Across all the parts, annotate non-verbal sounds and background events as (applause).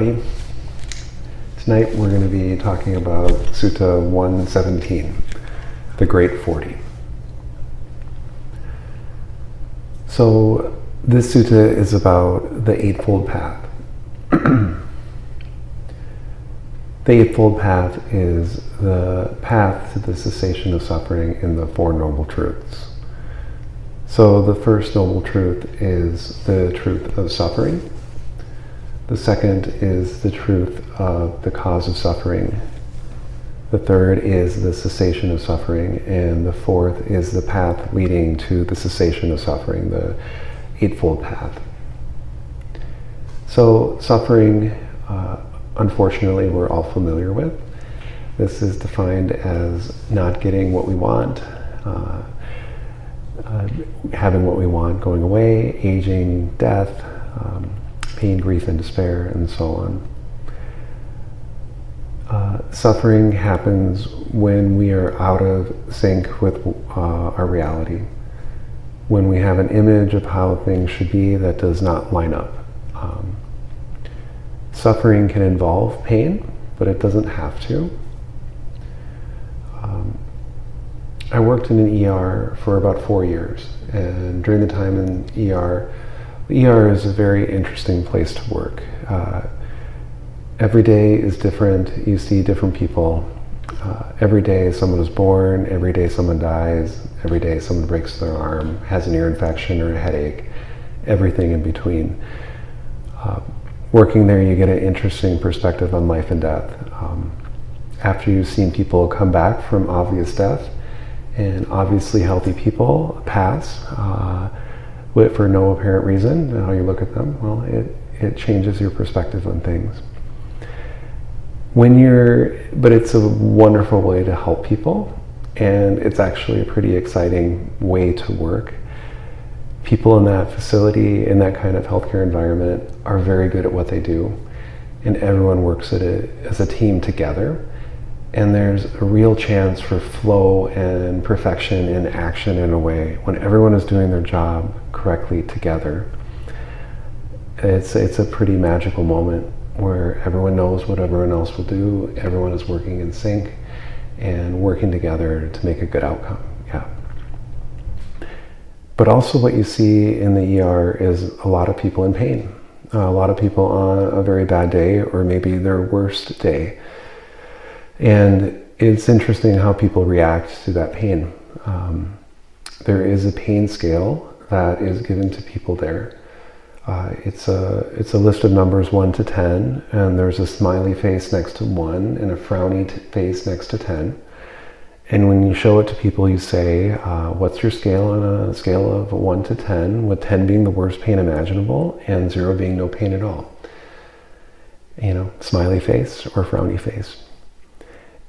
everybody. Tonight we're going to be talking about Sutta 117, the Great 40. So, this sutta is about the Eightfold Path. (clears throat) the Eightfold Path is the path to the cessation of suffering in the Four Noble Truths. So, the first Noble Truth is the truth of suffering. The second is the truth of the cause of suffering. The third is the cessation of suffering. And the fourth is the path leading to the cessation of suffering, the Eightfold Path. So, suffering, uh, unfortunately, we're all familiar with. This is defined as not getting what we want, uh, uh, having what we want going away, aging, death, um, pain, grief, and despair, and so on. Uh, suffering happens when we are out of sync with uh, our reality, when we have an image of how things should be that does not line up. Um, suffering can involve pain, but it doesn't have to. Um, I worked in an ER for about four years, and during the time in ER, ER is a very interesting place to work. Uh, every day is different. You see different people. Uh, every day someone is born. Every day someone dies. Every day someone breaks their arm, has an ear infection or a headache. Everything in between. Uh, working there, you get an interesting perspective on life and death. Um, after you've seen people come back from obvious death, and obviously healthy people pass. For no apparent reason, how you look at them, well, it, it changes your perspective on things. When you're, but it's a wonderful way to help people, and it's actually a pretty exciting way to work. People in that facility, in that kind of healthcare environment, are very good at what they do, and everyone works at it as a team together and there's a real chance for flow and perfection in action in a way when everyone is doing their job correctly together. It's it's a pretty magical moment where everyone knows what everyone else will do. Everyone is working in sync and working together to make a good outcome. Yeah. But also what you see in the ER is a lot of people in pain. Uh, a lot of people on a very bad day or maybe their worst day and it's interesting how people react to that pain. Um, there is a pain scale that is given to people there. Uh, it's a it's a list of numbers one to ten, and there's a smiley face next to one and a frowny t- face next to ten. And when you show it to people, you say, uh, "What's your scale on a scale of one to ten? With ten being the worst pain imaginable, and zero being no pain at all." You know, smiley face or frowny face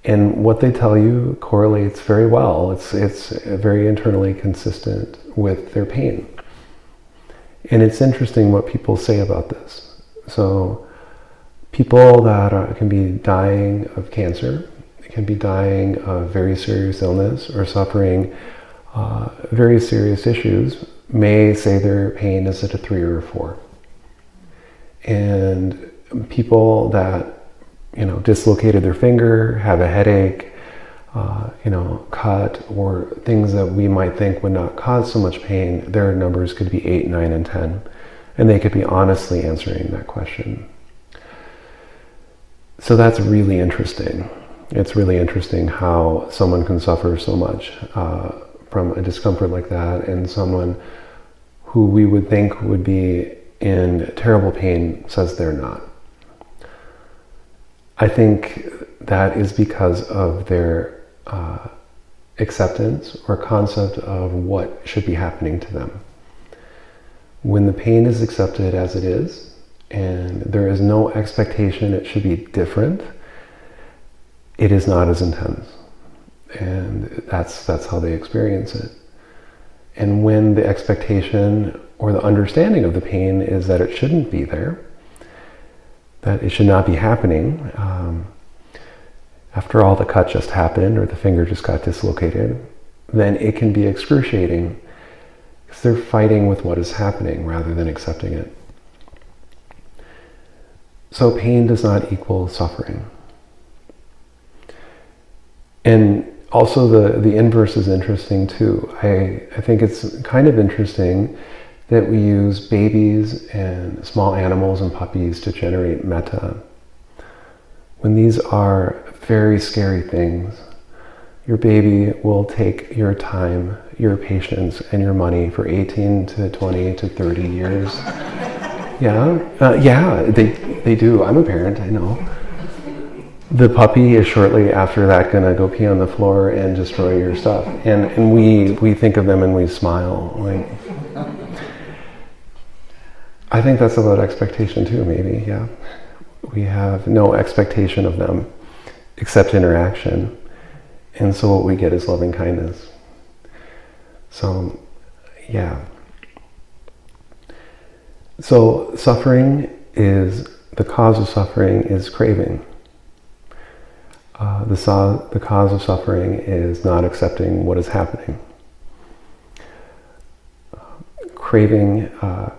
and what they tell you correlates very well. It's it's very internally consistent with their pain. And it's interesting what people say about this. So, people that are, can be dying of cancer, can be dying of very serious illness or suffering uh, very serious issues, may say their pain is at a three or a four. And people that you know, dislocated their finger, have a headache, uh, you know, cut, or things that we might think would not cause so much pain, their numbers could be 8, 9, and 10. And they could be honestly answering that question. So that's really interesting. It's really interesting how someone can suffer so much uh, from a discomfort like that, and someone who we would think would be in terrible pain says they're not. I think that is because of their uh, acceptance or concept of what should be happening to them. When the pain is accepted as it is, and there is no expectation it should be different, it is not as intense. And that's, that's how they experience it. And when the expectation or the understanding of the pain is that it shouldn't be there, that it should not be happening. Um, after all, the cut just happened or the finger just got dislocated, then it can be excruciating because they're fighting with what is happening rather than accepting it. So pain does not equal suffering. And also the, the inverse is interesting too. I, I think it's kind of interesting that we use babies and small animals and puppies to generate metta. When these are very scary things, your baby will take your time, your patience, and your money for 18 to 20 to 30 years. (laughs) yeah, uh, yeah, they, they do. I'm a parent, I know. The puppy is shortly after that to go pee on the floor and destroy your stuff. And, and we, we think of them and we smile. Like, I think that's about expectation too, maybe, yeah. We have no expectation of them except interaction. And so what we get is loving kindness. So, yeah. So, suffering is the cause of suffering is craving. Uh, the, so- the cause of suffering is not accepting what is happening. Uh, craving uh,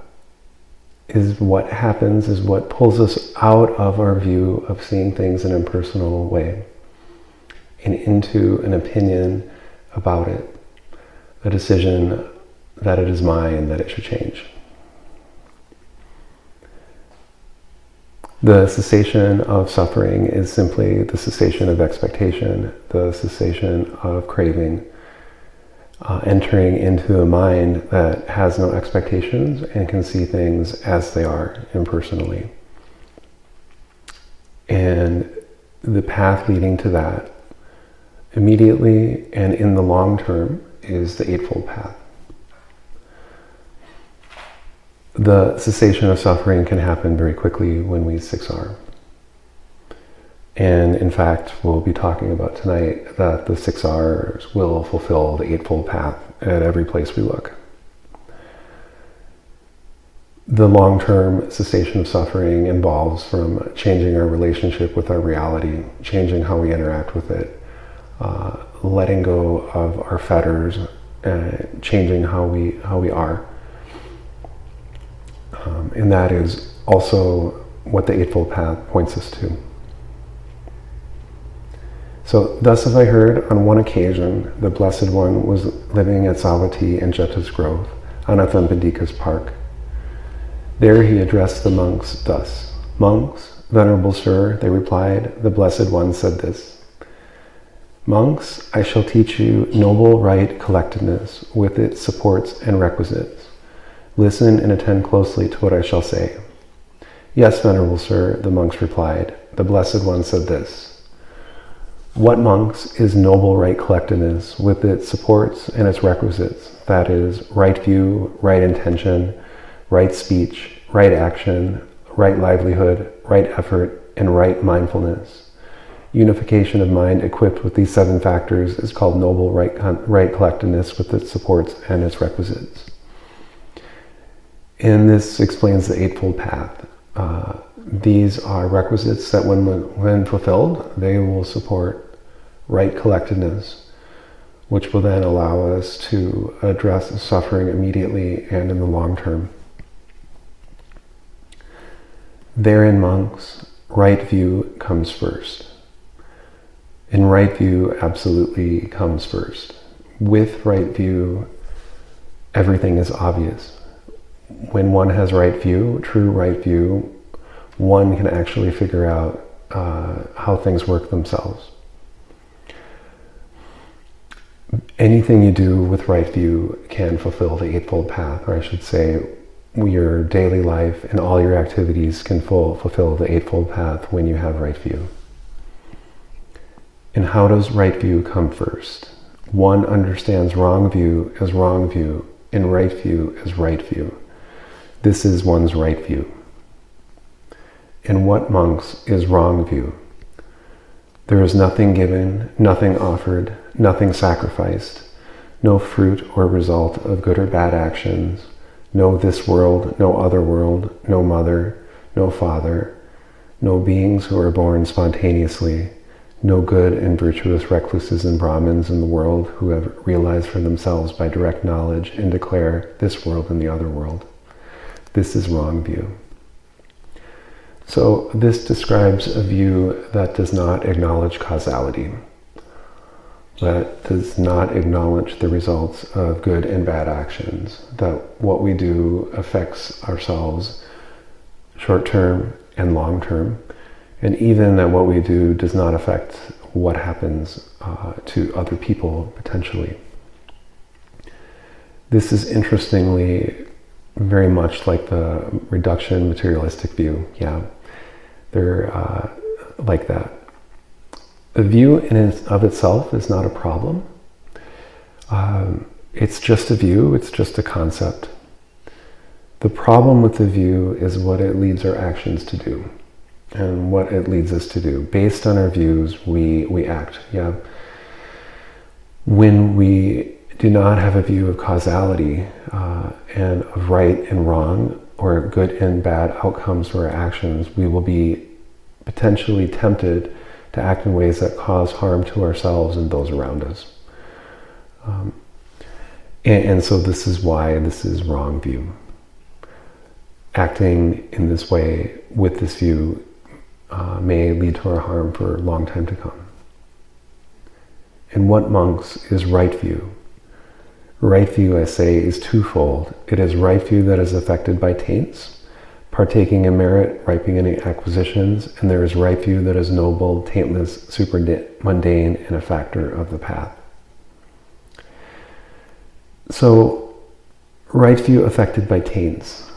is what happens, is what pulls us out of our view of seeing things in a personal way and into an opinion about it, a decision that it is mine, that it should change. The cessation of suffering is simply the cessation of expectation, the cessation of craving, uh, entering into a mind that has no expectations and can see things as they are impersonally. And the path leading to that immediately and in the long term is the Eightfold Path. The cessation of suffering can happen very quickly when we 6R. And in fact, we'll be talking about tonight that the six R's will fulfill the Eightfold Path at every place we look. The long term cessation of suffering involves from changing our relationship with our reality, changing how we interact with it, uh, letting go of our fetters, uh, changing how we, how we are. Um, and that is also what the Eightfold Path points us to. So, thus as I heard on one occasion the Blessed One was living at Savatthi in Jeta's Grove, Anathapindika's park. There he addressed the monks thus Monks, Venerable Sir, they replied, the Blessed One said this Monks, I shall teach you noble right collectedness with its supports and requisites. Listen and attend closely to what I shall say. Yes, Venerable Sir, the monks replied. The Blessed One said this what monks is noble right collectedness with its supports and its requisites? That is, right view, right intention, right speech, right action, right livelihood, right effort, and right mindfulness. Unification of mind equipped with these seven factors is called noble right, right collectedness with its supports and its requisites. And this explains the Eightfold Path. Uh, these are requisites that when, when fulfilled, they will support right collectedness, which will then allow us to address suffering immediately and in the long term. Therein, monks, right view comes first. In right view, absolutely comes first. With right view, everything is obvious. When one has right view, true right view, one can actually figure out uh, how things work themselves. Anything you do with right view can fulfill the Eightfold Path, or I should say, your daily life and all your activities can full, fulfill the Eightfold Path when you have right view. And how does right view come first? One understands wrong view as wrong view, and right view as right view. This is one's right view. And what monks is wrong view? There is nothing given, nothing offered, nothing sacrificed, no fruit or result of good or bad actions, no this world, no other world, no mother, no father, no beings who are born spontaneously, no good and virtuous recluses and Brahmins in the world who have realized for themselves by direct knowledge and declare this world and the other world. This is wrong view. So this describes a view that does not acknowledge causality, that does not acknowledge the results of good and bad actions, that what we do affects ourselves short term and long term, and even that what we do does not affect what happens uh, to other people potentially. This is interestingly very much like the reduction materialistic view. Yeah, they're uh, like that. The view in and of itself is not a problem. Um, it's just a view, it's just a concept. The problem with the view is what it leads our actions to do and what it leads us to do. Based on our views, we, we act. Yeah. When we do not have a view of causality uh, and of right and wrong or good and bad outcomes for our actions, we will be potentially tempted to act in ways that cause harm to ourselves and those around us. Um, and, and so this is why this is wrong view. Acting in this way with this view uh, may lead to our harm for a long time to come. And what monks is right view? Right view, I say, is twofold. It is right view that is affected by taints, partaking in merit, ripening any acquisitions, and there is right view that is noble, taintless, super mundane, and a factor of the path. So, right view affected by taints.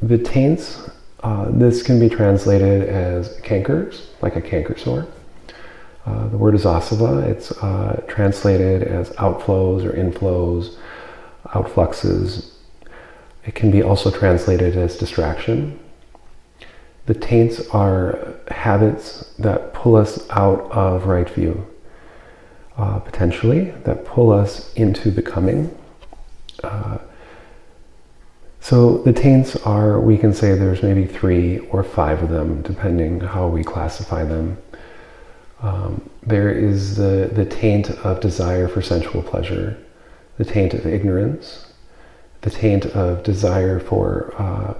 The taints, uh, this can be translated as cankers, like a canker sore. Uh, the word is asava. It's uh, translated as outflows or inflows, outfluxes. It can be also translated as distraction. The taints are habits that pull us out of right view, uh, potentially, that pull us into becoming. Uh, so the taints are, we can say there's maybe three or five of them, depending how we classify them. Um, there is the, the taint of desire for sensual pleasure, the taint of ignorance, the taint of desire for uh,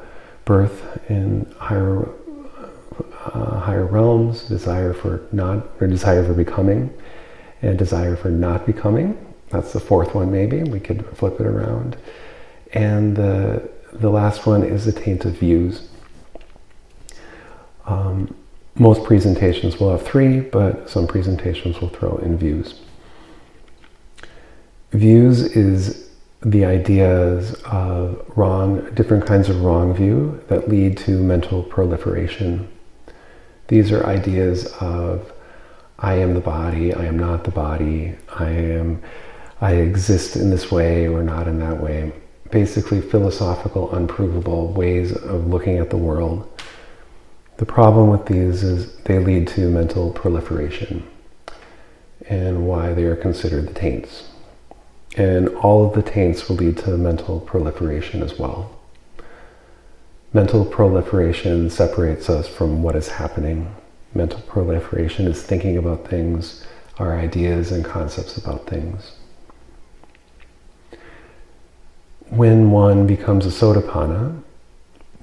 birth in higher uh, higher realms, desire for not or desire for becoming, and desire for not becoming. That's the fourth one, maybe we could flip it around. And the the last one is the taint of views. Um, most presentations will have three, but some presentations will throw in views. Views is the ideas of wrong, different kinds of wrong view that lead to mental proliferation. These are ideas of I am the body, I am not the body, I am I exist in this way or not in that way. Basically philosophical, unprovable ways of looking at the world the problem with these is they lead to mental proliferation and why they are considered the taints. And all of the taints will lead to mental proliferation as well. Mental proliferation separates us from what is happening. Mental proliferation is thinking about things, our ideas and concepts about things. When one becomes a sotapanna,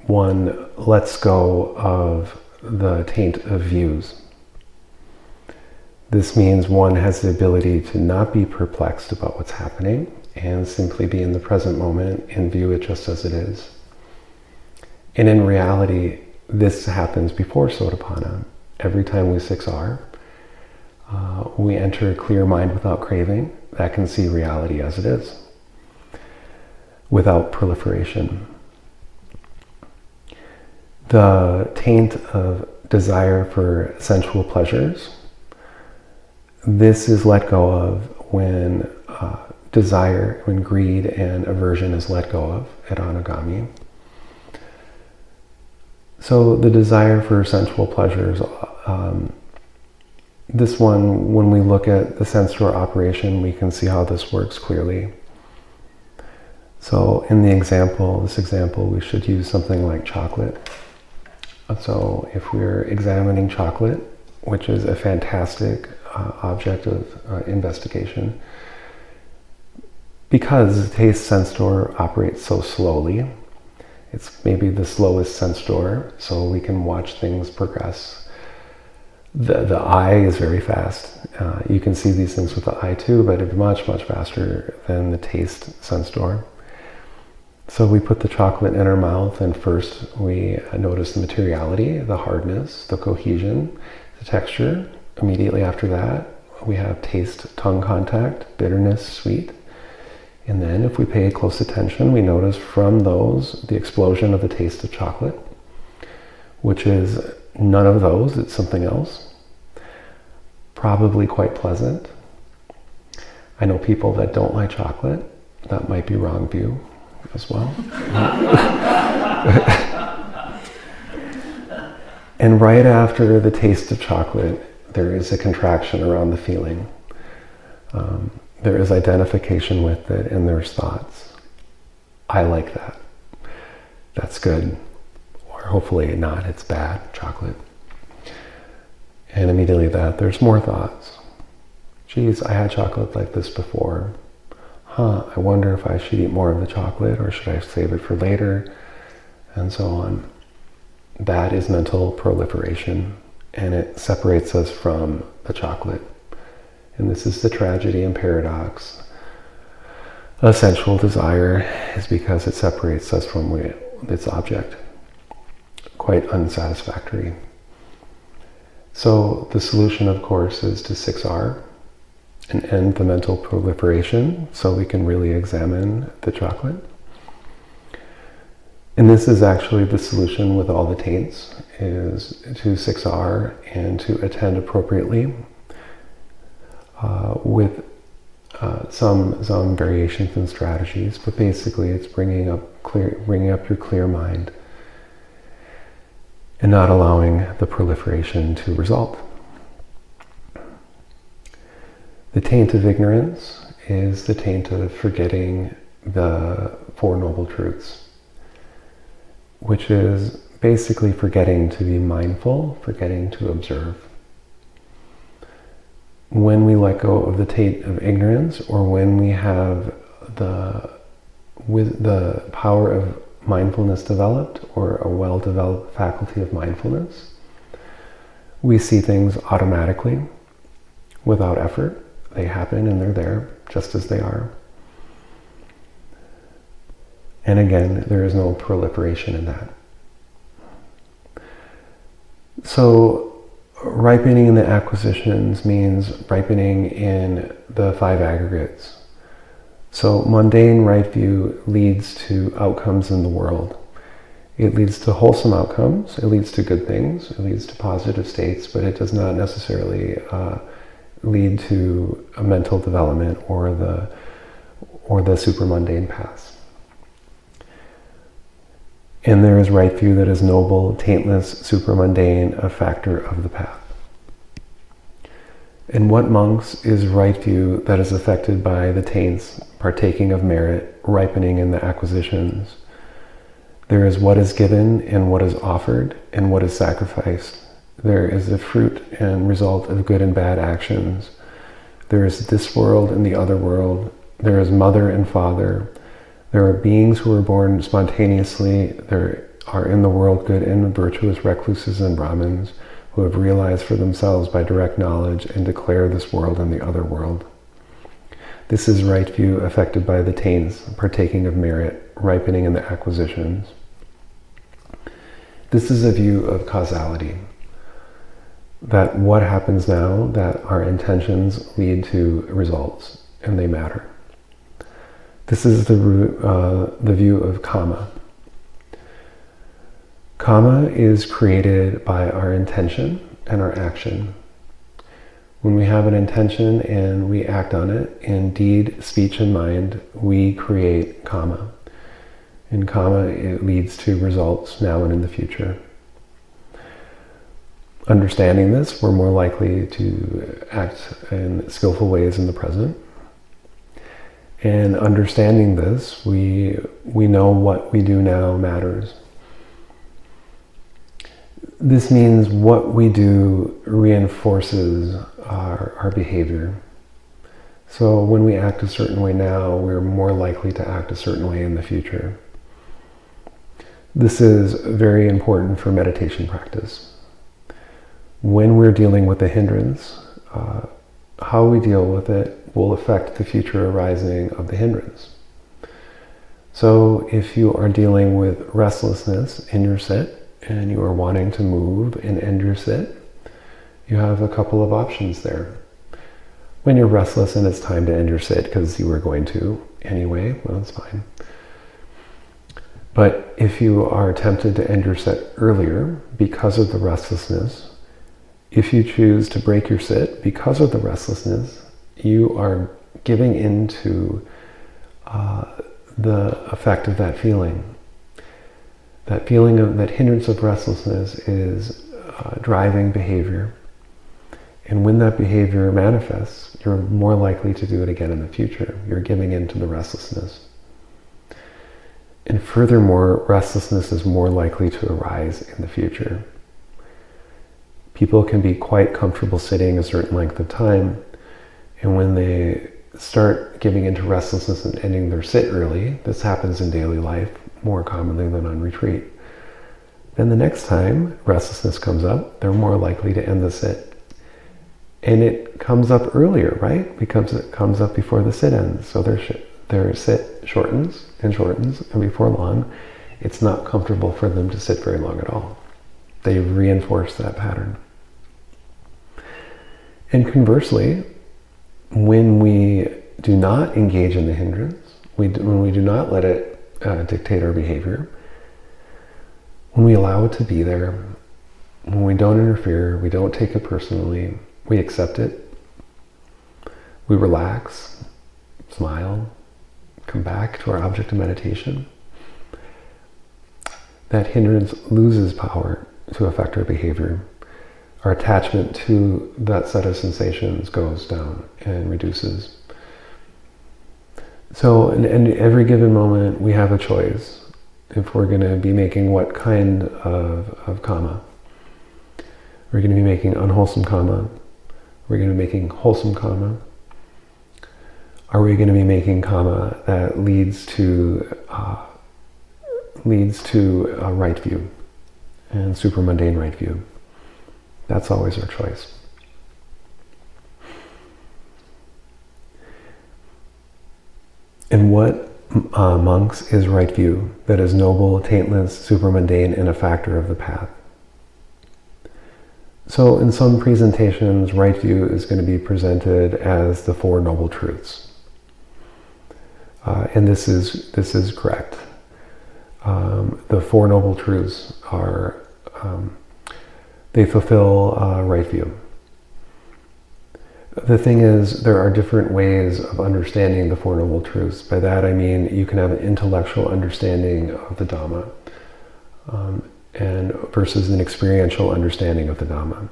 one lets go of the taint of views. This means one has the ability to not be perplexed about what's happening and simply be in the present moment and view it just as it is. And in reality, this happens before Sotapanna. Every time we 6R, uh, we enter a clear mind without craving that can see reality as it is, without proliferation the taint of desire for sensual pleasures. This is let go of when uh, desire, when greed and aversion is let go of at anagami. So the desire for sensual pleasures, um, this one, when we look at the door operation, we can see how this works clearly. So in the example, this example, we should use something like chocolate. So if we're examining chocolate, which is a fantastic uh, object of uh, investigation, because taste sense door operates so slowly, It's maybe the slowest sense door, so we can watch things progress. The, the eye is very fast. Uh, you can see these things with the eye too, but it's much, much faster than the taste sense door. So we put the chocolate in our mouth, and first we notice the materiality, the hardness, the cohesion, the texture. Immediately after that, we have taste, tongue contact, bitterness, sweet. And then, if we pay close attention, we notice from those the explosion of the taste of chocolate, which is none of those, it's something else. Probably quite pleasant. I know people that don't like chocolate. That might be wrong view as well. (laughs) and right after the taste of chocolate, there is a contraction around the feeling. Um, there is identification with it, and there's thoughts. I like that. That's good. Or hopefully not, it's bad, chocolate. And immediately that, there's more thoughts. Geez, I had chocolate like this before huh, I wonder if I should eat more of the chocolate or should I save it for later, and so on. That is mental proliferation, and it separates us from the chocolate. And this is the tragedy and paradox. A sensual desire is because it separates us from its object. Quite unsatisfactory. So the solution, of course, is to 6R, and end the mental proliferation so we can really examine the chocolate. And this is actually the solution with all the taints is to 6R and to attend appropriately uh, with uh, some some variations and strategies, but basically it's bringing up clear, bringing up your clear mind and not allowing the proliferation to result. The taint of ignorance is the taint of forgetting the Four Noble Truths, which is basically forgetting to be mindful, forgetting to observe. When we let go of the taint of ignorance, or when we have the with the power of mindfulness developed, or a well-developed faculty of mindfulness, we see things automatically, without effort they happen and they're there just as they are. And again, there is no proliferation in that. So, ripening in the acquisitions means ripening in the five aggregates. So, mundane right view leads to outcomes in the world. It leads to wholesome outcomes, it leads to good things, it leads to positive states, but it does not necessarily uh, lead to a mental development or the or the supramundane paths. And there is right view that is noble, taintless, supramundane, a factor of the path. In what monks is right view that is affected by the taints, partaking of merit, ripening in the acquisitions? There is what is given and what is offered and what is sacrificed. There is the fruit and result of good and bad actions. There is this world and the other world. There is mother and father. There are beings who are born spontaneously. There are in the world good and virtuous recluses and Brahmins who have realized for themselves by direct knowledge and declare this world and the other world. This is right view affected by the taints, partaking of merit, ripening in the acquisitions. This is a view of causality that what happens now, that our intentions lead to results and they matter. This is the, uh, the view of karma. Karma is created by our intention and our action. When we have an intention and we act on it in deed, speech, and mind, we create karma. In karma, it leads to results now and in the future understanding this, we're more likely to act in skillful ways in the present. And understanding this, we, we know what we do now matters. This means what we do reinforces our, our behavior. So when we act a certain way now, we're more likely to act a certain way in the future. This is very important for meditation practice. When we're dealing with a hindrance, uh, how we deal with it will affect the future arising of the hindrance. So if you are dealing with restlessness in your sit and you are wanting to move and end your sit, you have a couple of options there. When you're restless and it's time to end your sit because you were going to anyway, well, it's fine. But if you are tempted to end your sit earlier because of the restlessness, if you choose to break your sit because of the restlessness, you are giving into uh, the effect of that feeling. That feeling of that hindrance of restlessness is uh, driving behavior. And when that behavior manifests, you're more likely to do it again in the future. You're giving in to the restlessness. And furthermore, restlessness is more likely to arise in the future. People can be quite comfortable sitting a certain length of time, and when they start giving into restlessness and ending their sit early, this happens in daily life more commonly than on retreat. Then the next time restlessness comes up, they're more likely to end the sit. And it comes up earlier, right? Because it comes up before the sit ends. So their, sh- their sit shortens and shortens, and before long, it's not comfortable for them to sit very long at all. They reinforce that pattern. And conversely, when we do not engage in the hindrance, we do, when we do not let it uh, dictate our behavior, when we allow it to be there, when we don't interfere, we don't take it personally, we accept it, we relax, smile, come back to our object of meditation, that hindrance loses power to affect our behavior our attachment to that set of sensations goes down and reduces. So, in, in every given moment, we have a choice if we're going to be making what kind of, of karma. We're going to be making unwholesome karma. We're going to be making wholesome karma. Are we going to be making karma that leads to uh, leads to a right view and supramundane right view? That's always our choice. And what uh, monks is right view that is noble, taintless, supramundane, and a factor of the path? So, in some presentations, right view is going to be presented as the Four Noble Truths. Uh, and this is, this is correct. Um, the Four Noble Truths are um, they fulfill uh, right view. The thing is, there are different ways of understanding the Four Noble Truths. By that I mean you can have an intellectual understanding of the Dhamma um, and versus an experiential understanding of the Dhamma.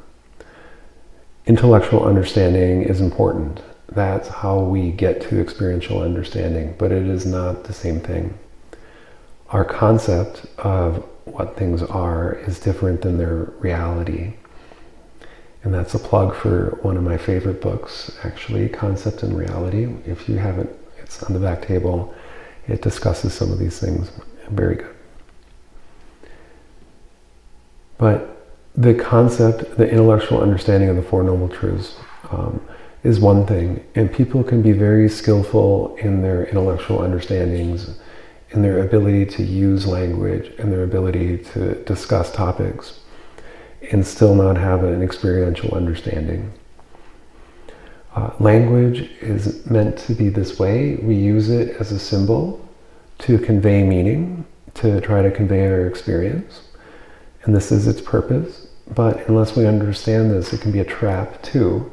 Intellectual understanding is important. That's how we get to experiential understanding, but it is not the same thing. Our concept of what things are is different than their reality. And that's a plug for one of my favorite books, actually, Concept and Reality. If you haven't, it's on the back table. It discusses some of these things. Very good. But the concept, the intellectual understanding of the Four Noble Truths um, is one thing. And people can be very skillful in their intellectual understandings in their ability to use language and their ability to discuss topics and still not have an experiential understanding. Uh, language is meant to be this way. We use it as a symbol to convey meaning, to try to convey our experience. And this is its purpose. But unless we understand this, it can be a trap too.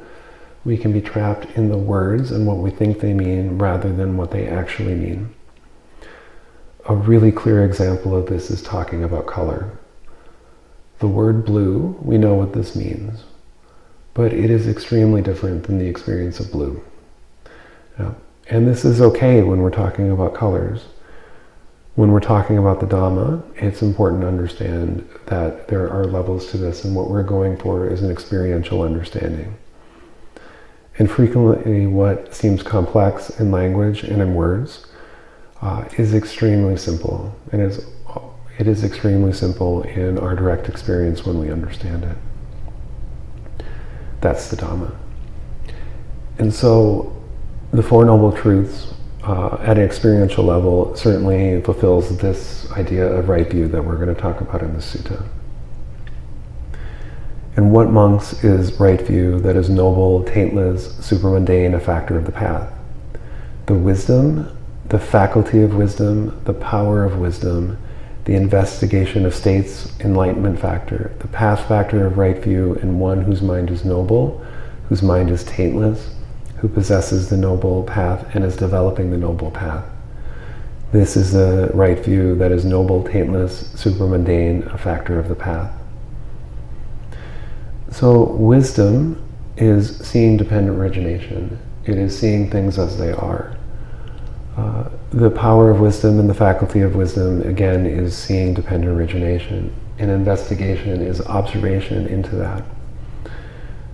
We can be trapped in the words and what we think they mean rather than what they actually mean a really clear example of this is talking about color. The word blue, we know what this means, but it is extremely different than the experience of blue. And this is okay when we're talking about colors. When we're talking about the Dhamma, it's important to understand that there are levels to this, and what we're going for is an experiential understanding. And frequently, what seems complex in language and in words uh, is extremely simple and is It is extremely simple in our direct experience when we understand it. That's the Dhamma. And so the Four Noble Truths uh, at an experiential level certainly fulfills this idea of right view that we're going to talk about in the sutta. And what monks is right view that is noble, taintless, supermundane, a factor of the path? The wisdom, the faculty of wisdom, the power of wisdom, the investigation of states, enlightenment factor, the path factor of right view in one whose mind is noble, whose mind is taintless, who possesses the noble path and is developing the noble path. This is the right view that is noble, taintless, supermundane, a factor of the path. So wisdom is seeing dependent origination. It is seeing things as they are. Uh, the power of wisdom and the faculty of wisdom, again, is seeing dependent origination. And investigation is observation into that.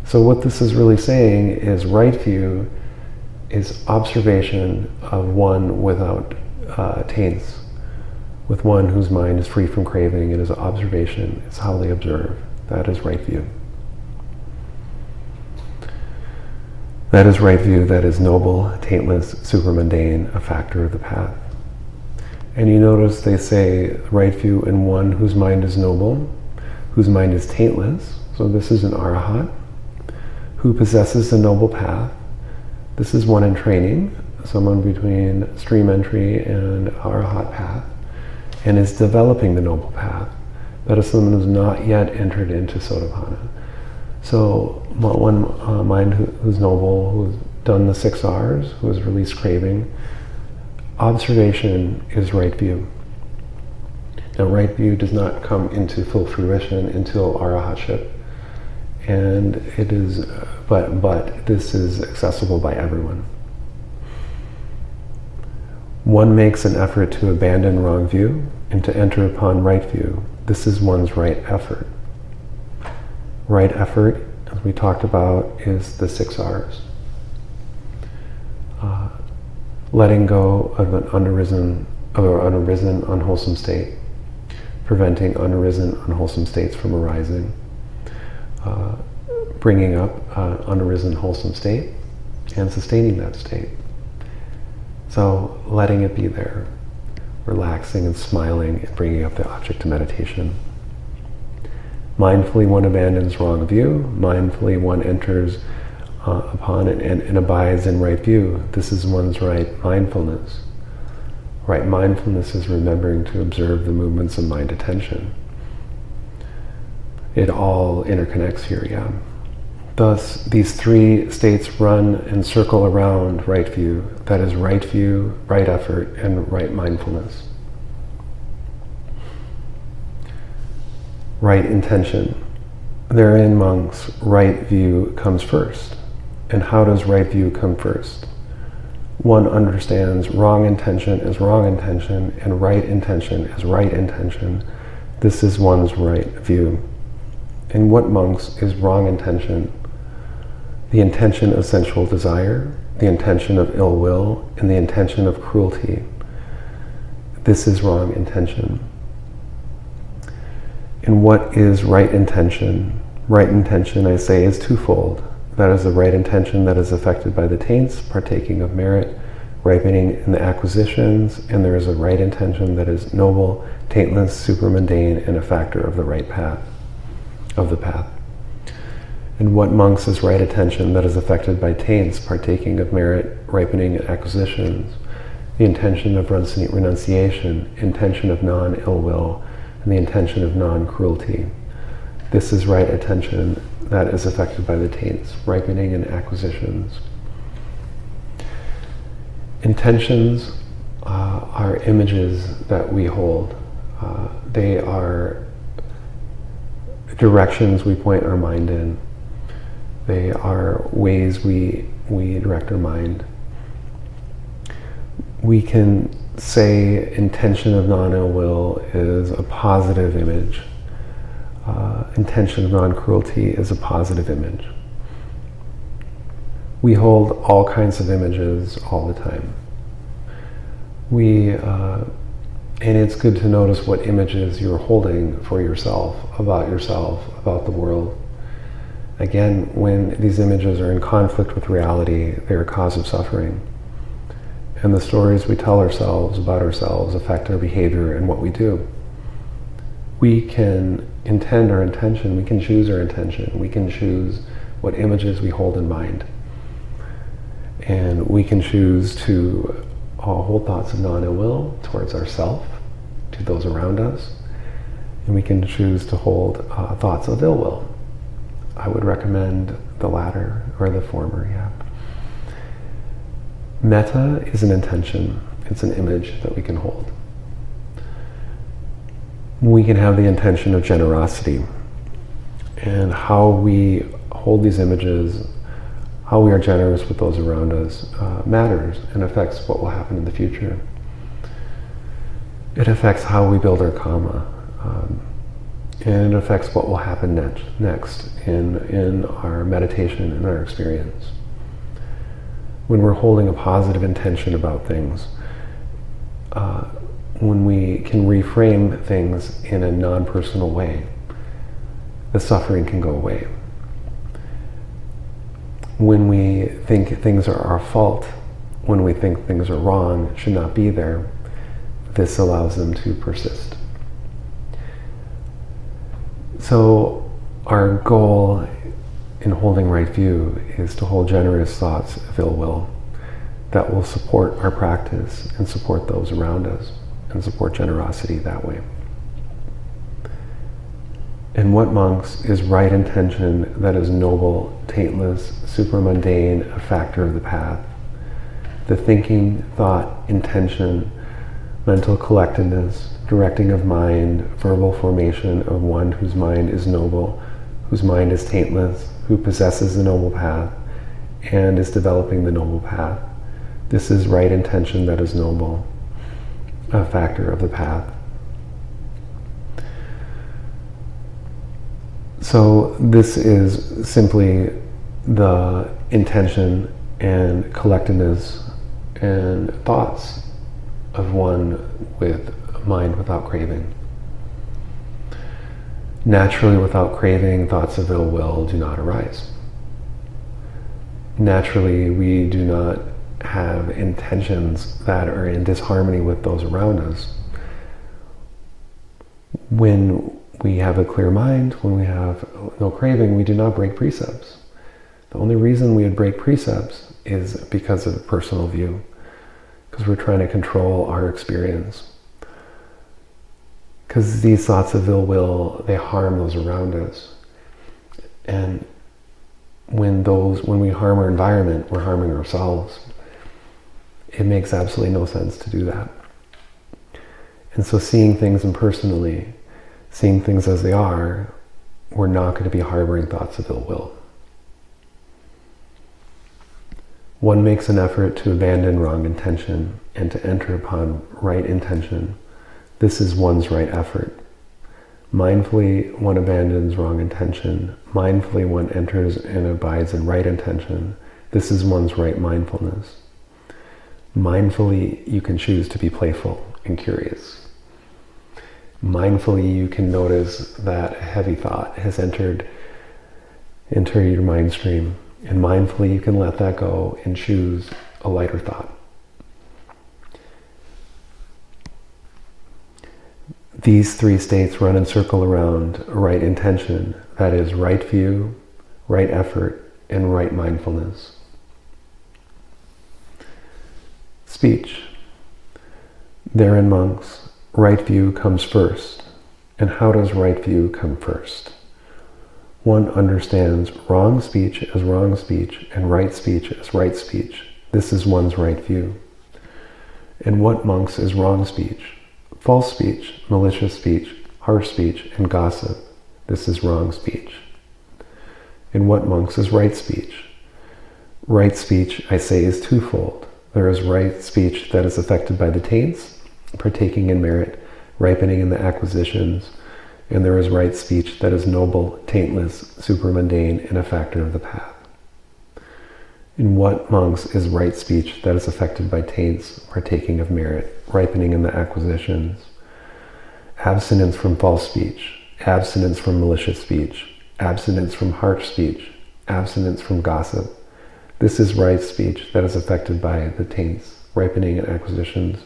So what this is really saying is right view is observation of one without uh, taints, with one whose mind is free from craving. It is observation. It's how they observe. That is right view. That is right view that is noble, taintless, supermundane, a factor of the path. And you notice they say right view in one whose mind is noble, whose mind is taintless. So this is an arahat who possesses the noble path. This is one in training, someone between stream entry and arahat path, and is developing the noble path. That is someone who's not yet entered into sotapanna. So one uh, mind who, who's noble, who's done the six R's, who has released craving, observation is right view. Now, right view does not come into full fruition until arahatship, and it is, but but this is accessible by everyone. One makes an effort to abandon wrong view and to enter upon right view. This is one's right effort right effort, as we talked about, is the six R's. Uh, letting go of an unarisen, unarisen, unwholesome state, preventing unarisen, unwholesome states from arising, uh, bringing up an unarisen, wholesome state, and sustaining that state. So letting it be there, relaxing and smiling and bringing up the object to meditation. Mindfully, one abandons wrong view. Mindfully, one enters uh, upon it and, and abides in right view. This is one's right mindfulness. Right mindfulness is remembering to observe the movements of mind attention. It all interconnects here, yeah. Thus, these three states run and circle around right view. That is right view, right effort, and right mindfulness. Right intention. Therein, monks, right view comes first. And how does right view come first? One understands wrong intention as wrong intention and right intention as right intention. This is one's right view. In what monks is wrong intention? The intention of sensual desire, the intention of ill will, and the intention of cruelty. This is wrong intention. And what is right intention? Right intention, I say, is twofold. That is the right intention that is affected by the taints, partaking of merit, ripening in the acquisitions, and there is a right intention that is noble, taintless, supermundane, and a factor of the right path, of the path. And what monks is right attention that is affected by taints, partaking of merit, ripening, acquisitions, the intention of renunciation, intention of non-ill will, and the intention of non-cruelty. This is right attention that is affected by the taints, ripening and acquisitions. Intentions uh, are images that we hold. Uh, they are directions we point our mind in. They are ways we, we direct our mind. We can say intention of non-ill will is a positive image. Uh, intention of non-cruelty is a positive image. We hold all kinds of images all the time. We, uh, And it's good to notice what images you're holding for yourself, about yourself, about the world. Again, when these images are in conflict with reality, they're a cause of suffering. And the stories we tell ourselves about ourselves affect our behavior and what we do. We can intend our intention, we can choose our intention, we can choose what images we hold in mind. And we can choose to uh, hold thoughts of non ill will towards ourself, to those around us, and we can choose to hold uh, thoughts of ill will. I would recommend the latter or the former, yeah. Metta is an intention, it's an image that we can hold. We can have the intention of generosity and how we hold these images, how we are generous with those around us uh, matters and affects what will happen in the future. It affects how we build our karma. Um, and it affects what will happen next, next in, in our meditation and our experience. When we're holding a positive intention about things, uh, when we can reframe things in a non personal way, the suffering can go away. When we think things are our fault, when we think things are wrong, should not be there, this allows them to persist. So, our goal in holding right view is to hold generous thoughts of ill will that will support our practice and support those around us and support generosity that way. In what monks is right intention that is noble, taintless, supramundane, a factor of the path? The thinking, thought, intention, mental collectedness, directing of mind, verbal formation of one whose mind is noble, whose mind is taintless, who possesses the noble path, and is developing the noble path. This is right intention that is noble, a factor of the path. So this is simply the intention and collectedness and thoughts of one with mind without craving. Naturally, without craving, thoughts of ill will do not arise. Naturally, we do not have intentions that are in disharmony with those around us. When we have a clear mind, when we have no craving, we do not break precepts. The only reason we would break precepts is because of a personal view, because we're trying to control our experience. Because these thoughts of ill will, they harm those around us. And when those when we harm our environment, we're harming ourselves. It makes absolutely no sense to do that. And so seeing things impersonally seeing things as they are, we're not going to be harboring thoughts of ill will. One makes an effort to abandon wrong intention and to enter upon right intention. This is one's right effort. Mindfully, one abandons wrong intention. Mindfully, one enters and abides in right intention. This is one's right mindfulness. Mindfully, you can choose to be playful and curious mindfully you can notice that a heavy thought has entered into your mind stream and mindfully you can let that go and choose a lighter thought these three states run and circle around right intention that is right view right effort and right mindfulness speech therein monks right view comes first. And how does right view come first? One understands wrong speech as wrong speech and right speech as right speech. This is one's right view. And what monks is wrong speech? False speech, malicious speech, harsh speech, and gossip. This is wrong speech. And what monks is right speech? Right speech, I say, is twofold. There is right speech that is affected by the taints, partaking in merit, ripening in the acquisitions, and there is right speech that is noble, taintless, supramundane, and a factor of the path. In what monks is right speech that is affected by taints, partaking of merit, ripening in the acquisitions? Abstinence from false speech, abstinence from malicious speech, abstinence from harsh speech, abstinence from gossip. This is right speech that is affected by the taints, ripening and acquisitions.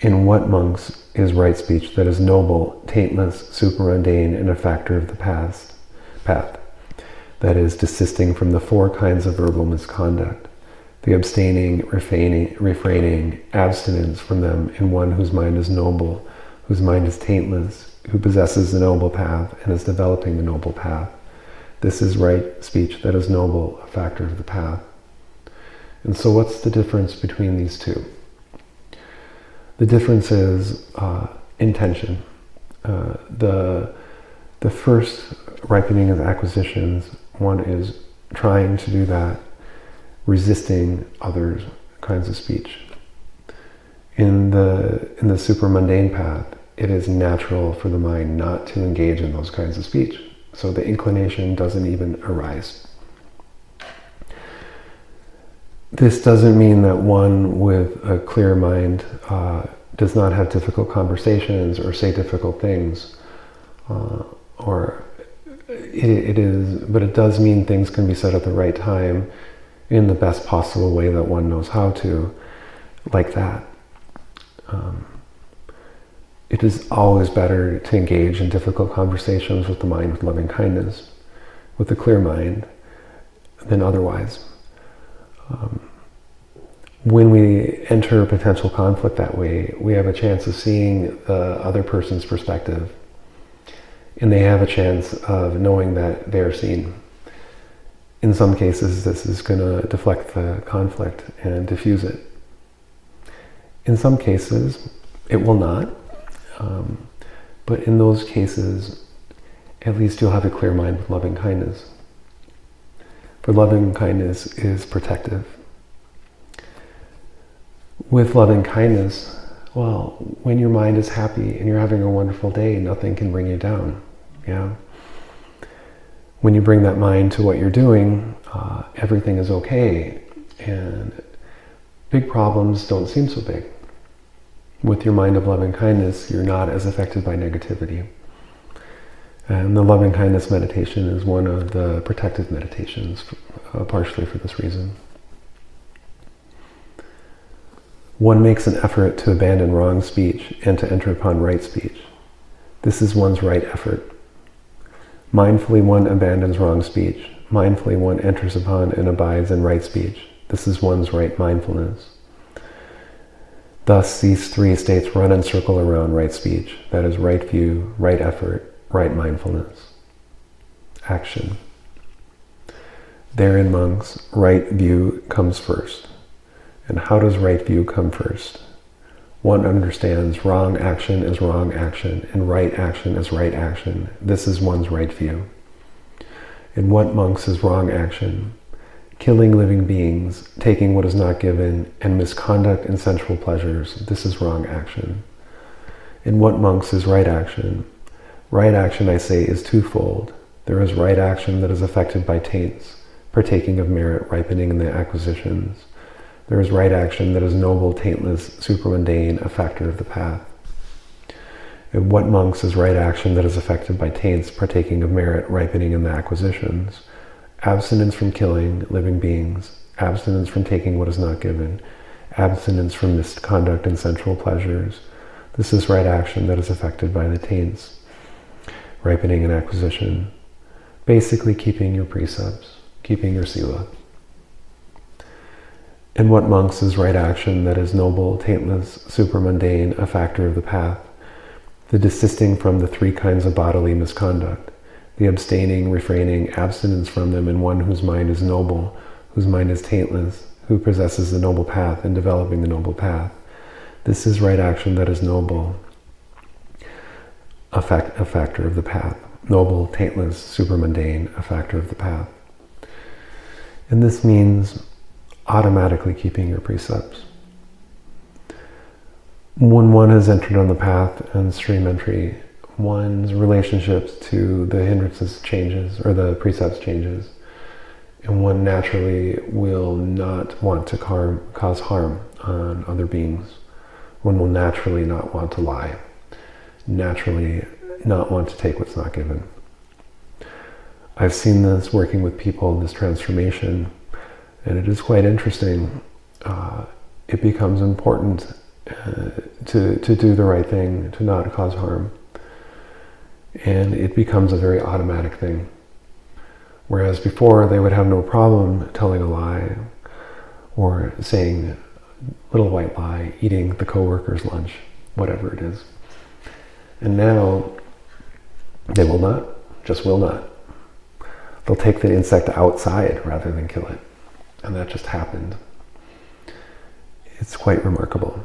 In what monks is right speech that is noble, taintless, supermundane, and a factor of the past, path? That is, desisting from the four kinds of verbal misconduct, the abstaining, refraining, refraining, abstinence from them in one whose mind is noble, whose mind is taintless, who possesses the noble path and is developing the noble path. This is right speech that is noble, a factor of the path. And so, what's the difference between these two? The difference is uh, intention. Uh, the, the first ripening of acquisitions, one is trying to do that, resisting other kinds of speech. In the, in the super mundane path, it is natural for the mind not to engage in those kinds of speech. So the inclination doesn't even arise. This doesn't mean that one with a clear mind uh, does not have difficult conversations or say difficult things, uh, or it, it is, but it does mean things can be said at the right time in the best possible way that one knows how to, like that. Um, it is always better to engage in difficult conversations with the mind with loving kindness, with a clear mind, than otherwise. Um, when we enter a potential conflict that way, we have a chance of seeing the other person's perspective. And they have a chance of knowing that they're seen. In some cases, this is going to deflect the conflict and diffuse it. In some cases, it will not. Um, but in those cases, at least you'll have a clear mind with loving kindness. For loving kindness is protective with loving kindness, well, when your mind is happy and you're having a wonderful day, nothing can bring you down. Yeah. When you bring that mind to what you're doing, uh, everything is okay, and big problems don't seem so big. With your mind of loving kindness, you're not as affected by negativity. And the loving kindness meditation is one of the protective meditations, uh, partially for this reason. One makes an effort to abandon wrong speech and to enter upon right speech. This is one's right effort. Mindfully, one abandons wrong speech. Mindfully, one enters upon and abides in right speech. This is one's right mindfulness. Thus, these three states run and circle around right speech that is, right view, right effort, right mindfulness. Action. Therein, monks, right view comes first. And how does right view come first? One understands wrong action is wrong action and right action is right action. This is one's right view. In what monks is wrong action? Killing living beings, taking what is not given, and misconduct and sensual pleasures. This is wrong action. In what monks is right action? Right action, I say, is twofold. There is right action that is affected by taints, partaking of merit, ripening in the acquisitions. There is right action that is noble, taintless, supermundane, a factor of the path. And what monks is right action that is affected by taints, partaking of merit, ripening in the acquisitions? Abstinence from killing living beings, abstinence from taking what is not given, abstinence from misconduct and sensual pleasures. This is right action that is affected by the taints, ripening and acquisition. Basically, keeping your precepts, keeping your sila. In what monks is right action that is noble, taintless, supermundane, a factor of the path? The desisting from the three kinds of bodily misconduct, the abstaining, refraining, abstinence from them in one whose mind is noble, whose mind is taintless, who possesses the noble path and developing the noble path. This is right action that is noble, a, fact, a factor of the path. Noble, taintless, supermundane, a factor of the path. And this means automatically keeping your precepts. When one has entered on the path and stream entry, one's relationships to the hindrances changes or the precepts changes. And one naturally will not want to harm, cause harm on other beings. One will naturally not want to lie, naturally not want to take what's not given. I've seen this working with people in this transformation, and it is quite interesting. Uh, it becomes important uh, to, to do the right thing, to not cause harm. And it becomes a very automatic thing. Whereas before, they would have no problem telling a lie or saying little white lie, eating the coworker's lunch, whatever it is. And now they will not, just will not. They'll take the insect outside rather than kill it. And that just happened. It's quite remarkable.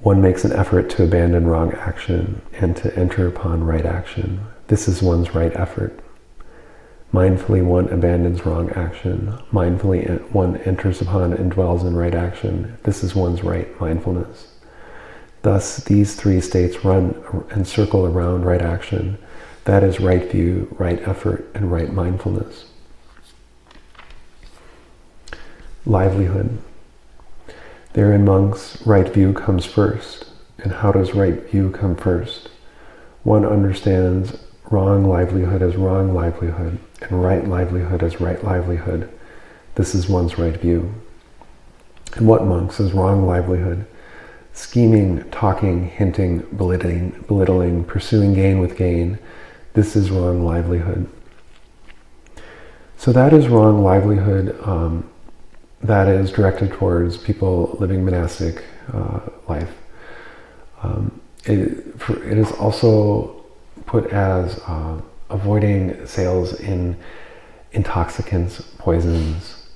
One makes an effort to abandon wrong action and to enter upon right action. This is one's right effort. Mindfully, one abandons wrong action. Mindfully, one enters upon and dwells in right action. This is one's right mindfulness. Thus, these three states run and circle around right action. That is right view, right effort, and right mindfulness. Livelihood. There in monks, right view comes first. And how does right view come first? One understands wrong livelihood as wrong livelihood, and right livelihood as right livelihood. This is one's right view. And what monks is wrong livelihood? Scheming, talking, hinting, belittling, belittling, pursuing gain with gain. This is wrong livelihood. So that is wrong livelihood um, that is directed towards people living monastic uh, life. Um, it, it is also put as uh, avoiding sales in intoxicants, poisons,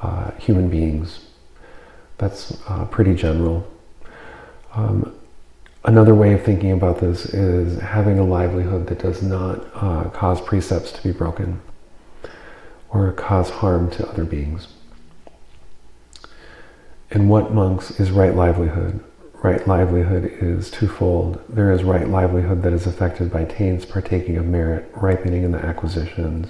uh, human beings. That's uh, pretty general. Um, another way of thinking about this is having a livelihood that does not uh, cause precepts to be broken or cause harm to other beings. In what monks is right livelihood? right livelihood is twofold. There is right livelihood that is affected by taints partaking of merit, ripening in the acquisitions.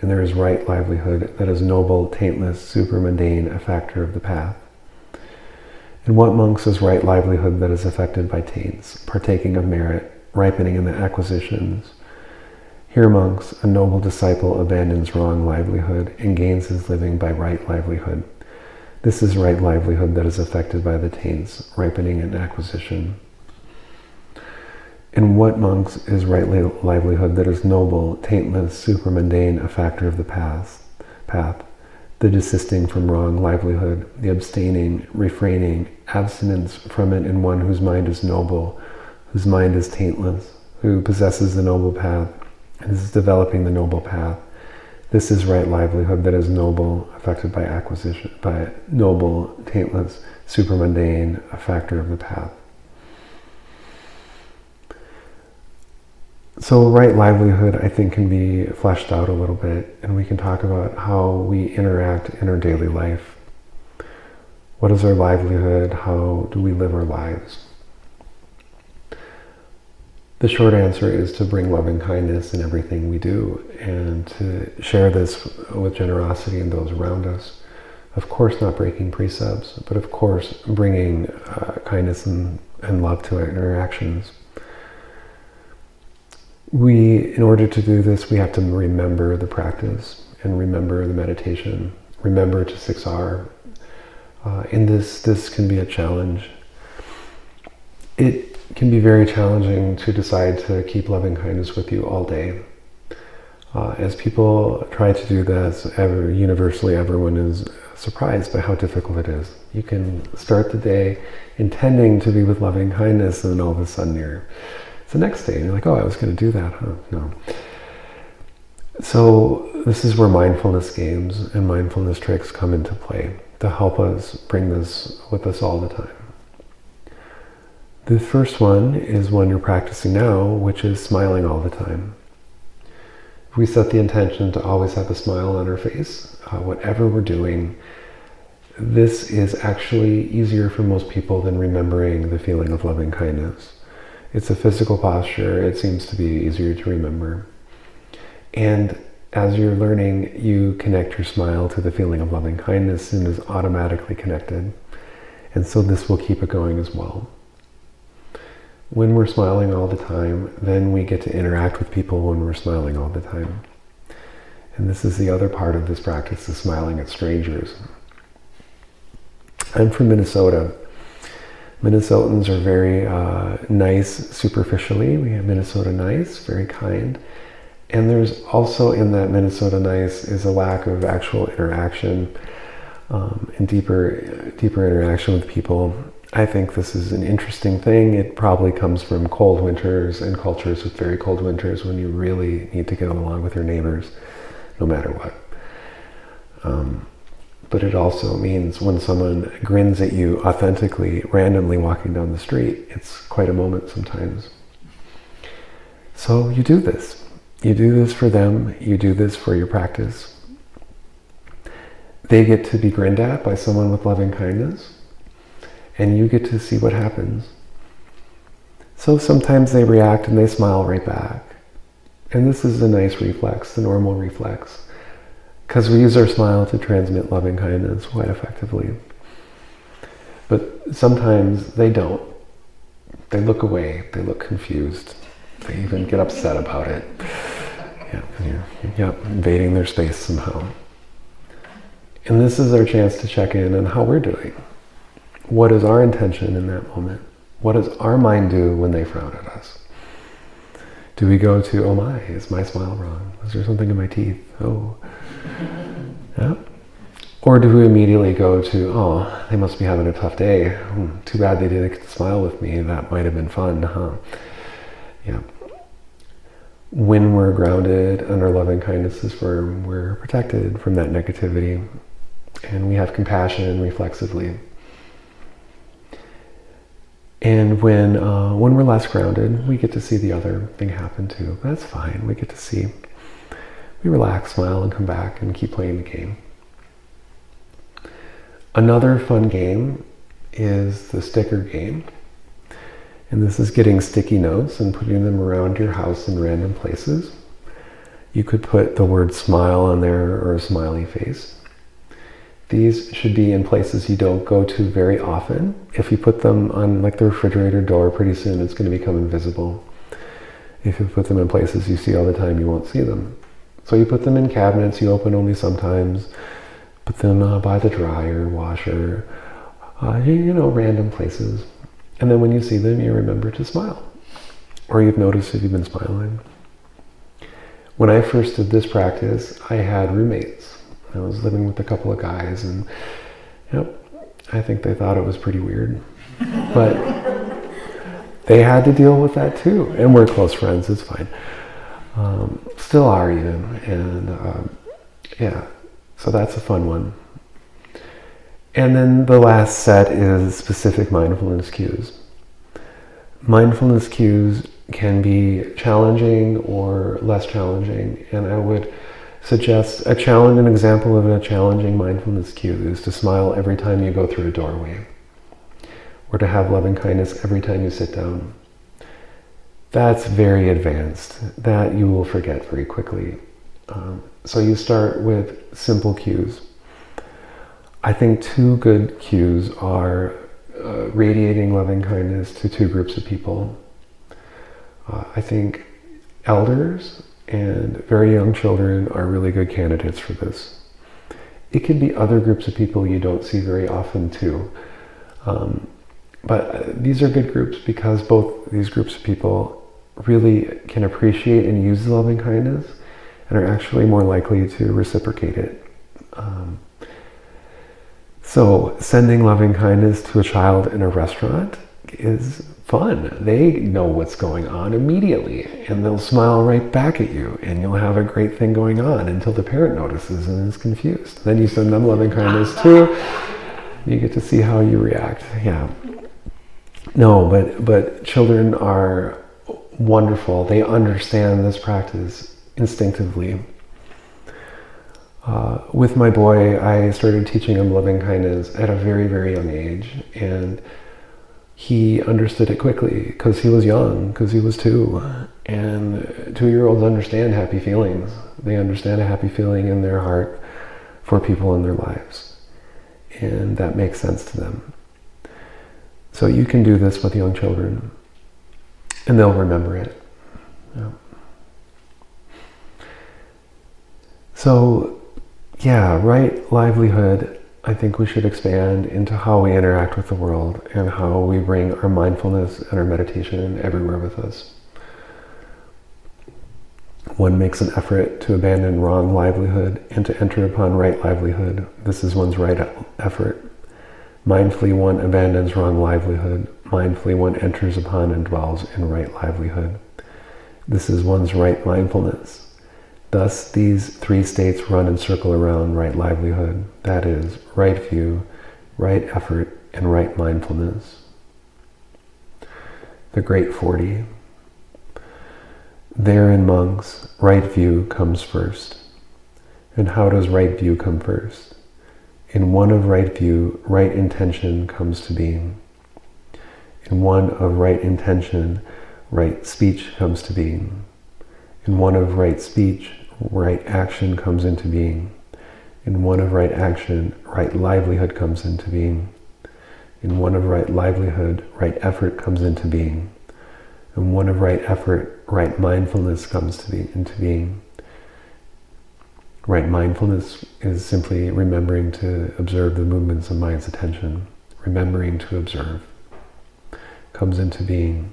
And there is right livelihood that is noble, taintless, supermundane, a factor of the path. In what monks is right livelihood that is affected by taints, partaking of merit, ripening in the acquisitions? Here, monks, a noble disciple abandons wrong livelihood and gains his living by right livelihood. This is right livelihood that is affected by the taints, ripening and acquisition. In what monks is right livelihood that is noble, taintless, supermundane, a factor of the path, path, the desisting from wrong livelihood, the abstaining, refraining, abstinence from it in one whose mind is noble, whose mind is taintless, who possesses the noble path, and is developing the noble path, this is right livelihood that is noble, affected by acquisition, by noble, taintless, supermundane, a factor of the path. So, right livelihood, I think, can be fleshed out a little bit, and we can talk about how we interact in our daily life. What is our livelihood? How do we live our lives? The short answer is to bring loving kindness in everything we do and to share this with generosity in those around us. Of course, not breaking precepts, but of course, bringing uh, kindness and, and love to our interactions. We, in order to do this, we have to remember the practice and remember the meditation, remember to 6R. Uh, in this, this can be a challenge. It can be very challenging to decide to keep loving kindness with you all day. Uh, as people try to do this, ever, universally everyone is surprised by how difficult it is. You can start the day intending to be with loving kindness, and then all of a sudden you're, it's the next day, and you're like, oh, I was going to do that, huh? No. So, this is where mindfulness games and mindfulness tricks come into play to help us bring this with us all the time. The first one is one you're practicing now, which is smiling all the time. If we set the intention to always have a smile on our face, uh, whatever we're doing, this is actually easier for most people than remembering the feeling of loving kindness. It's a physical posture, it seems to be easier to remember. And as you're learning, you connect your smile to the feeling of loving kindness and is automatically connected. And so this will keep it going as well. When we're smiling all the time, then we get to interact with people when we're smiling all the time. And this is the other part of this practice, is smiling at strangers. I'm from Minnesota. Minnesotans are very uh, nice superficially. We have Minnesota nice, very kind. And there's also in that Minnesota nice is a lack of actual interaction um, and deeper, deeper interaction with people. I think this is an interesting thing. It probably comes from cold winters and cultures with very cold winters when you really need to get along with your neighbors, no matter what. Um, but it also means when someone grins at you authentically, randomly walking down the street, it's quite a moment sometimes. So you do this. You do this for them, you do this for your practice. They get to be grinned at by someone with loving kindness, and you get to see what happens. So sometimes they react and they smile right back. And this is a nice reflex, the normal reflex. Because we use our smile to transmit loving kindness quite effectively. But sometimes they don't. They look away, they look confused, they even get upset about it. Yeah, you're, yeah, invading their space somehow. And this is our chance to check in on how we're doing. What is our intention in that moment? What does our mind do when they frown at us? Do we go to, oh my, is my smile wrong? Is there something in my teeth? Oh. (laughs) Yeah. Or do we immediately go to, oh, they must be having a tough day. Hmm, too bad they didn't smile with me. That might have been fun, huh? Yeah. When we're grounded and our loving kindness is firm, we're protected from that negativity and we have compassion reflexively. And when uh, when we're less grounded, we get to see the other thing happen too. That's fine. We get to see. We relax, smile, and come back and keep playing the game. Another fun game is the sticker game. And this is getting sticky notes and putting them around your house in random places. You could put the word smile on there or a smiley face. These should be in places you don't go to very often. If you put them on like the refrigerator door, pretty soon it's going to become invisible. If you put them in places you see all the time, you won't see them. So you put them in cabinets you open only sometimes. Put them uh, by the dryer, washer, uh, you know, random places. And then when you see them, you remember to smile. Or you've noticed if you've been smiling. When I first did this practice, I had roommates I was living with a couple of guys, and yep, I think they thought it was pretty weird. But they had to deal with that too. And we're close friends, it's fine. Um, still are even. And um, yeah, so that's a fun one. And then the last set is specific mindfulness cues. Mindfulness cues can be challenging or less challenging, and I would suggests a challenge, an example of a challenging mindfulness cue is to smile every time you go through a doorway, or to have loving kindness every time you sit down. That's very advanced. That you will forget very quickly. Um, so you start with simple cues. I think two good cues are uh, radiating loving kindness to two groups of people. Uh, I think elders and very young children are really good candidates for this. It can be other groups of people you don't see very often too. Um, but uh, these are good groups because both these groups of people really can appreciate and use loving kindness and are actually more likely to reciprocate it. Um, so, sending loving kindness to a child in a restaurant is fun. They know what's going on immediately and they'll smile right back at you and you'll have a great thing going on until the parent notices and is confused. Then you send them loving kindness too. You get to see how you react. Yeah. No, but but children are wonderful. They understand this practice instinctively. Uh, with my boy, I started teaching him loving kindness at a very, very young age, and he understood it quickly because he was young, because he was two. And two year olds understand happy feelings. They understand a happy feeling in their heart for people in their lives. And that makes sense to them. So you can do this with young children, and they'll remember it. Yeah. So, yeah, right livelihood, I think we should expand into how we interact with the world and how we bring our mindfulness and our meditation everywhere with us. One makes an effort to abandon wrong livelihood and to enter upon right livelihood. This is one's right effort. Mindfully, one abandons wrong livelihood. Mindfully, one enters upon and dwells in right livelihood. This is one's right mindfulness. Thus, these three states run and circle around right livelihood. That is, right view, right effort, and right mindfulness. The Great Forty. There in monks, right view comes first. And how does right view come first? In one of right view, right intention comes to being. In one of right intention, right speech comes to being. In one of right speech, right action comes into being. In one of right action, right livelihood comes into being. In one of right livelihood, right effort comes into being. In one of right effort, right mindfulness comes to be into being. Right mindfulness is simply remembering to observe the movements of mind's attention, remembering to observe, comes into being.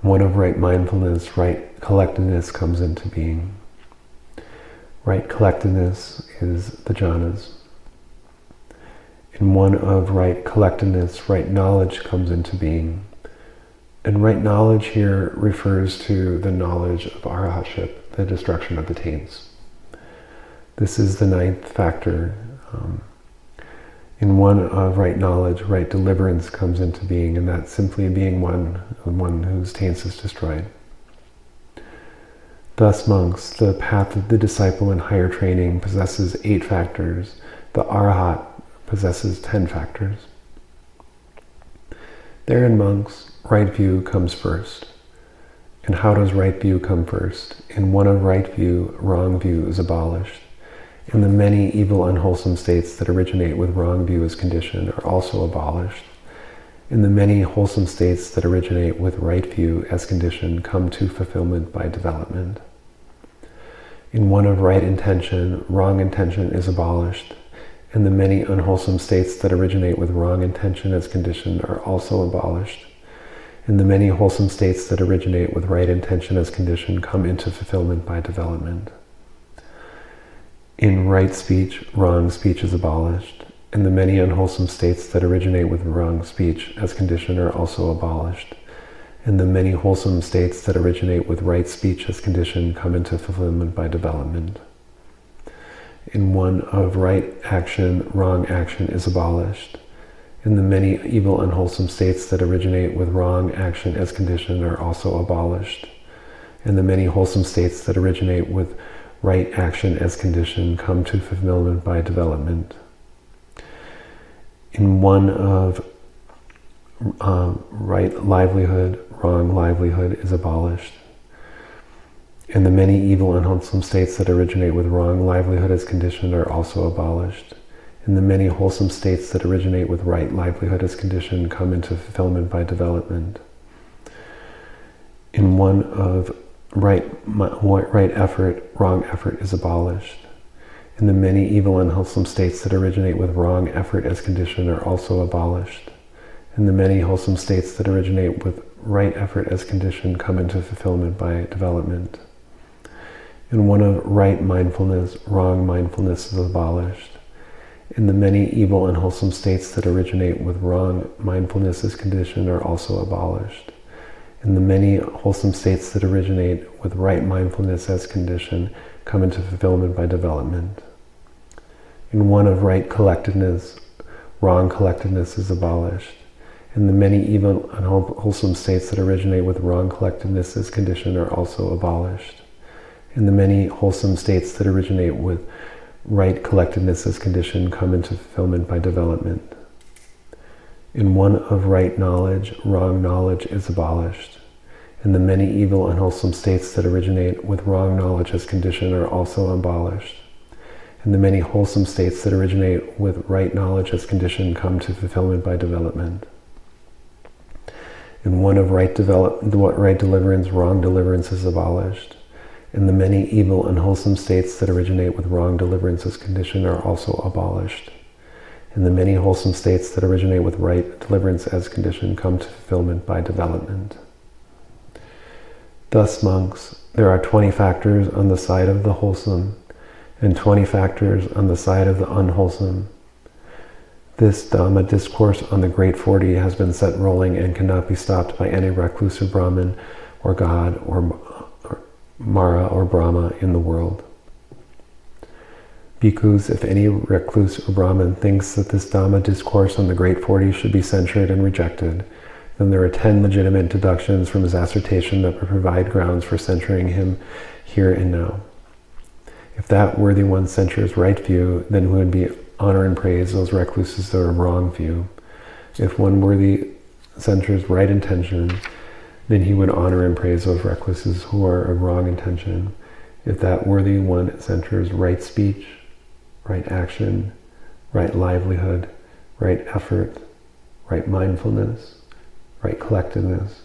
One of right mindfulness, right collectedness comes into being. Right collectedness is the jhanas. In one of right collectedness, right knowledge comes into being. And right knowledge here refers to the knowledge of arahatship, the destruction of the taints. This is the ninth factor. Um, in one of right knowledge, right deliverance comes into being, and that's simply being one, one whose taints is destroyed. Thus, monks, the path of the disciple in higher training possesses eight factors. The arahat possesses ten factors. Therein, monks, right view comes first. And how does right view come first? In one of right view, wrong view is abolished. And the many evil, unwholesome states that originate with wrong view as condition are also abolished. And the many wholesome states that originate with right view as condition come to fulfillment by development. In one of right intention, wrong intention is abolished. And the many unwholesome states that originate with wrong intention as condition are also abolished. And the many wholesome states that originate with right intention as condition come into fulfillment by development. In right speech, wrong speech is abolished, and the many unwholesome states that originate with wrong speech as condition are also abolished, and the many wholesome states that originate with right speech as condition come into fulfillment by development. In one of right action, wrong action is abolished and the many evil, and unwholesome states that originate with wrong action as condition are also abolished. And the many wholesome states that originate with right action as condition come to fulfillment by development. In one of um, right livelihood, wrong livelihood is abolished. And the many evil, and wholesome states that originate with wrong livelihood as condition are also abolished and the many wholesome states that originate with right livelihood as condition come into fulfillment by development. In one of right, right effort, wrong effort is abolished. And the many evil and wholesome states that originate with wrong effort as condition are also abolished. And the many wholesome states that originate with right effort as condition come into fulfillment by development. In one of right mindfulness, wrong mindfulness is abolished and the many evil and wholesome states that originate with wrong mindfulness as condition are also abolished. And the many wholesome states that originate with right mindfulness as condition come into fulfillment by development. In one of right collectedness, wrong collectedness is abolished. And the many evil and wholesome states that originate with wrong collectedness as condition are also abolished. And the many wholesome states that originate with right collectedness as condition come into fulfillment by development. In one of right knowledge, wrong knowledge is abolished. and the many evil, unwholesome states that originate with wrong knowledge as condition are also abolished. And the many wholesome states that originate with right knowledge as condition come to fulfillment by development. In one of right, develop, right deliverance, wrong deliverance is abolished. And the many evil, and wholesome states that originate with wrong deliverance as condition are also abolished. And the many wholesome states that originate with right deliverance as condition come to fulfillment by development. Thus, monks, there are 20 factors on the side of the wholesome and 20 factors on the side of the unwholesome. This Dhamma discourse on the Great Forty has been set rolling and cannot be stopped by any recluse or Brahmin or God or, Mara or Brahma in the world. Bhikkhus, if any recluse or Brahmin thinks that this Dhamma discourse on the Great Forty should be censured and rejected, then there are ten legitimate deductions from his assertion that would provide grounds for censuring him here and now. If that worthy one censures right view, then we would be honor and praise those recluses that are wrong view. If one worthy censures right intention, then he would honor and praise those recluses who are of wrong intention. If that worthy one censures right speech, right action, right livelihood, right effort, right mindfulness, right collectedness,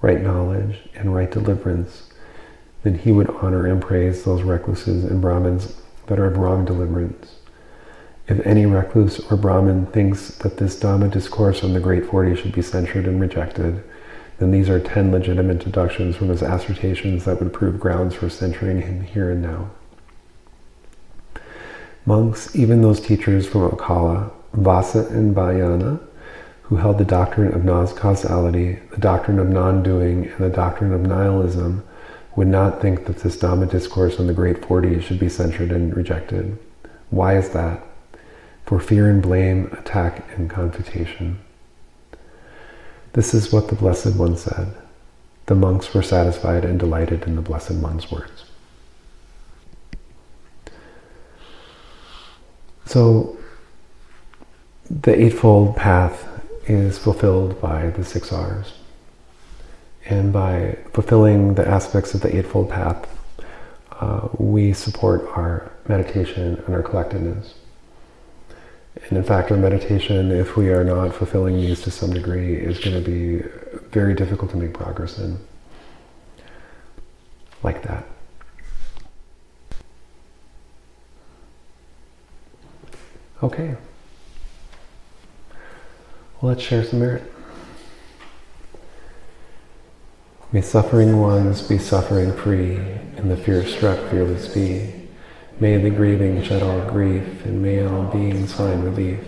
right knowledge, and right deliverance, then he would honor and praise those recluses and Brahmins that are of wrong deliverance. If any recluse or Brahmin thinks that this Dhamma discourse on the Great Forty should be censured and rejected, then these are ten legitimate deductions from his assertions that would prove grounds for censuring him here and now. Monks, even those teachers from Okkala, Vassa and Bhañña, who held the doctrine of non-causality, the doctrine of non-doing, and the doctrine of nihilism, would not think that this Dhamma discourse on the Great Forty should be censured and rejected. Why is that? For fear and blame, attack and confutation. This is what the Blessed One said. The monks were satisfied and delighted in the Blessed One's words. So, the Eightfold Path is fulfilled by the six R's. And by fulfilling the aspects of the Eightfold Path, uh, we support our meditation and our collectedness. And in fact, our meditation, if we are not fulfilling these to some degree, is going to be very difficult to make progress in. Like that. Okay. Well, let's share some merit. May suffering ones be suffering free, and the fear struck fearless be. May the grieving shed all grief, and may all beings find relief.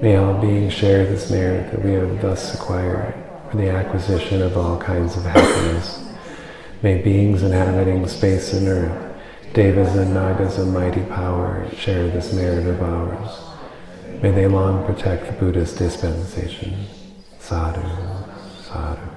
May all beings share this merit that we have thus acquired for the acquisition of all kinds of happiness. May beings inhabiting space and earth, devas and nagas of mighty power, share this merit of ours. May they long protect the Buddhist dispensation. Sadhu, sadhu.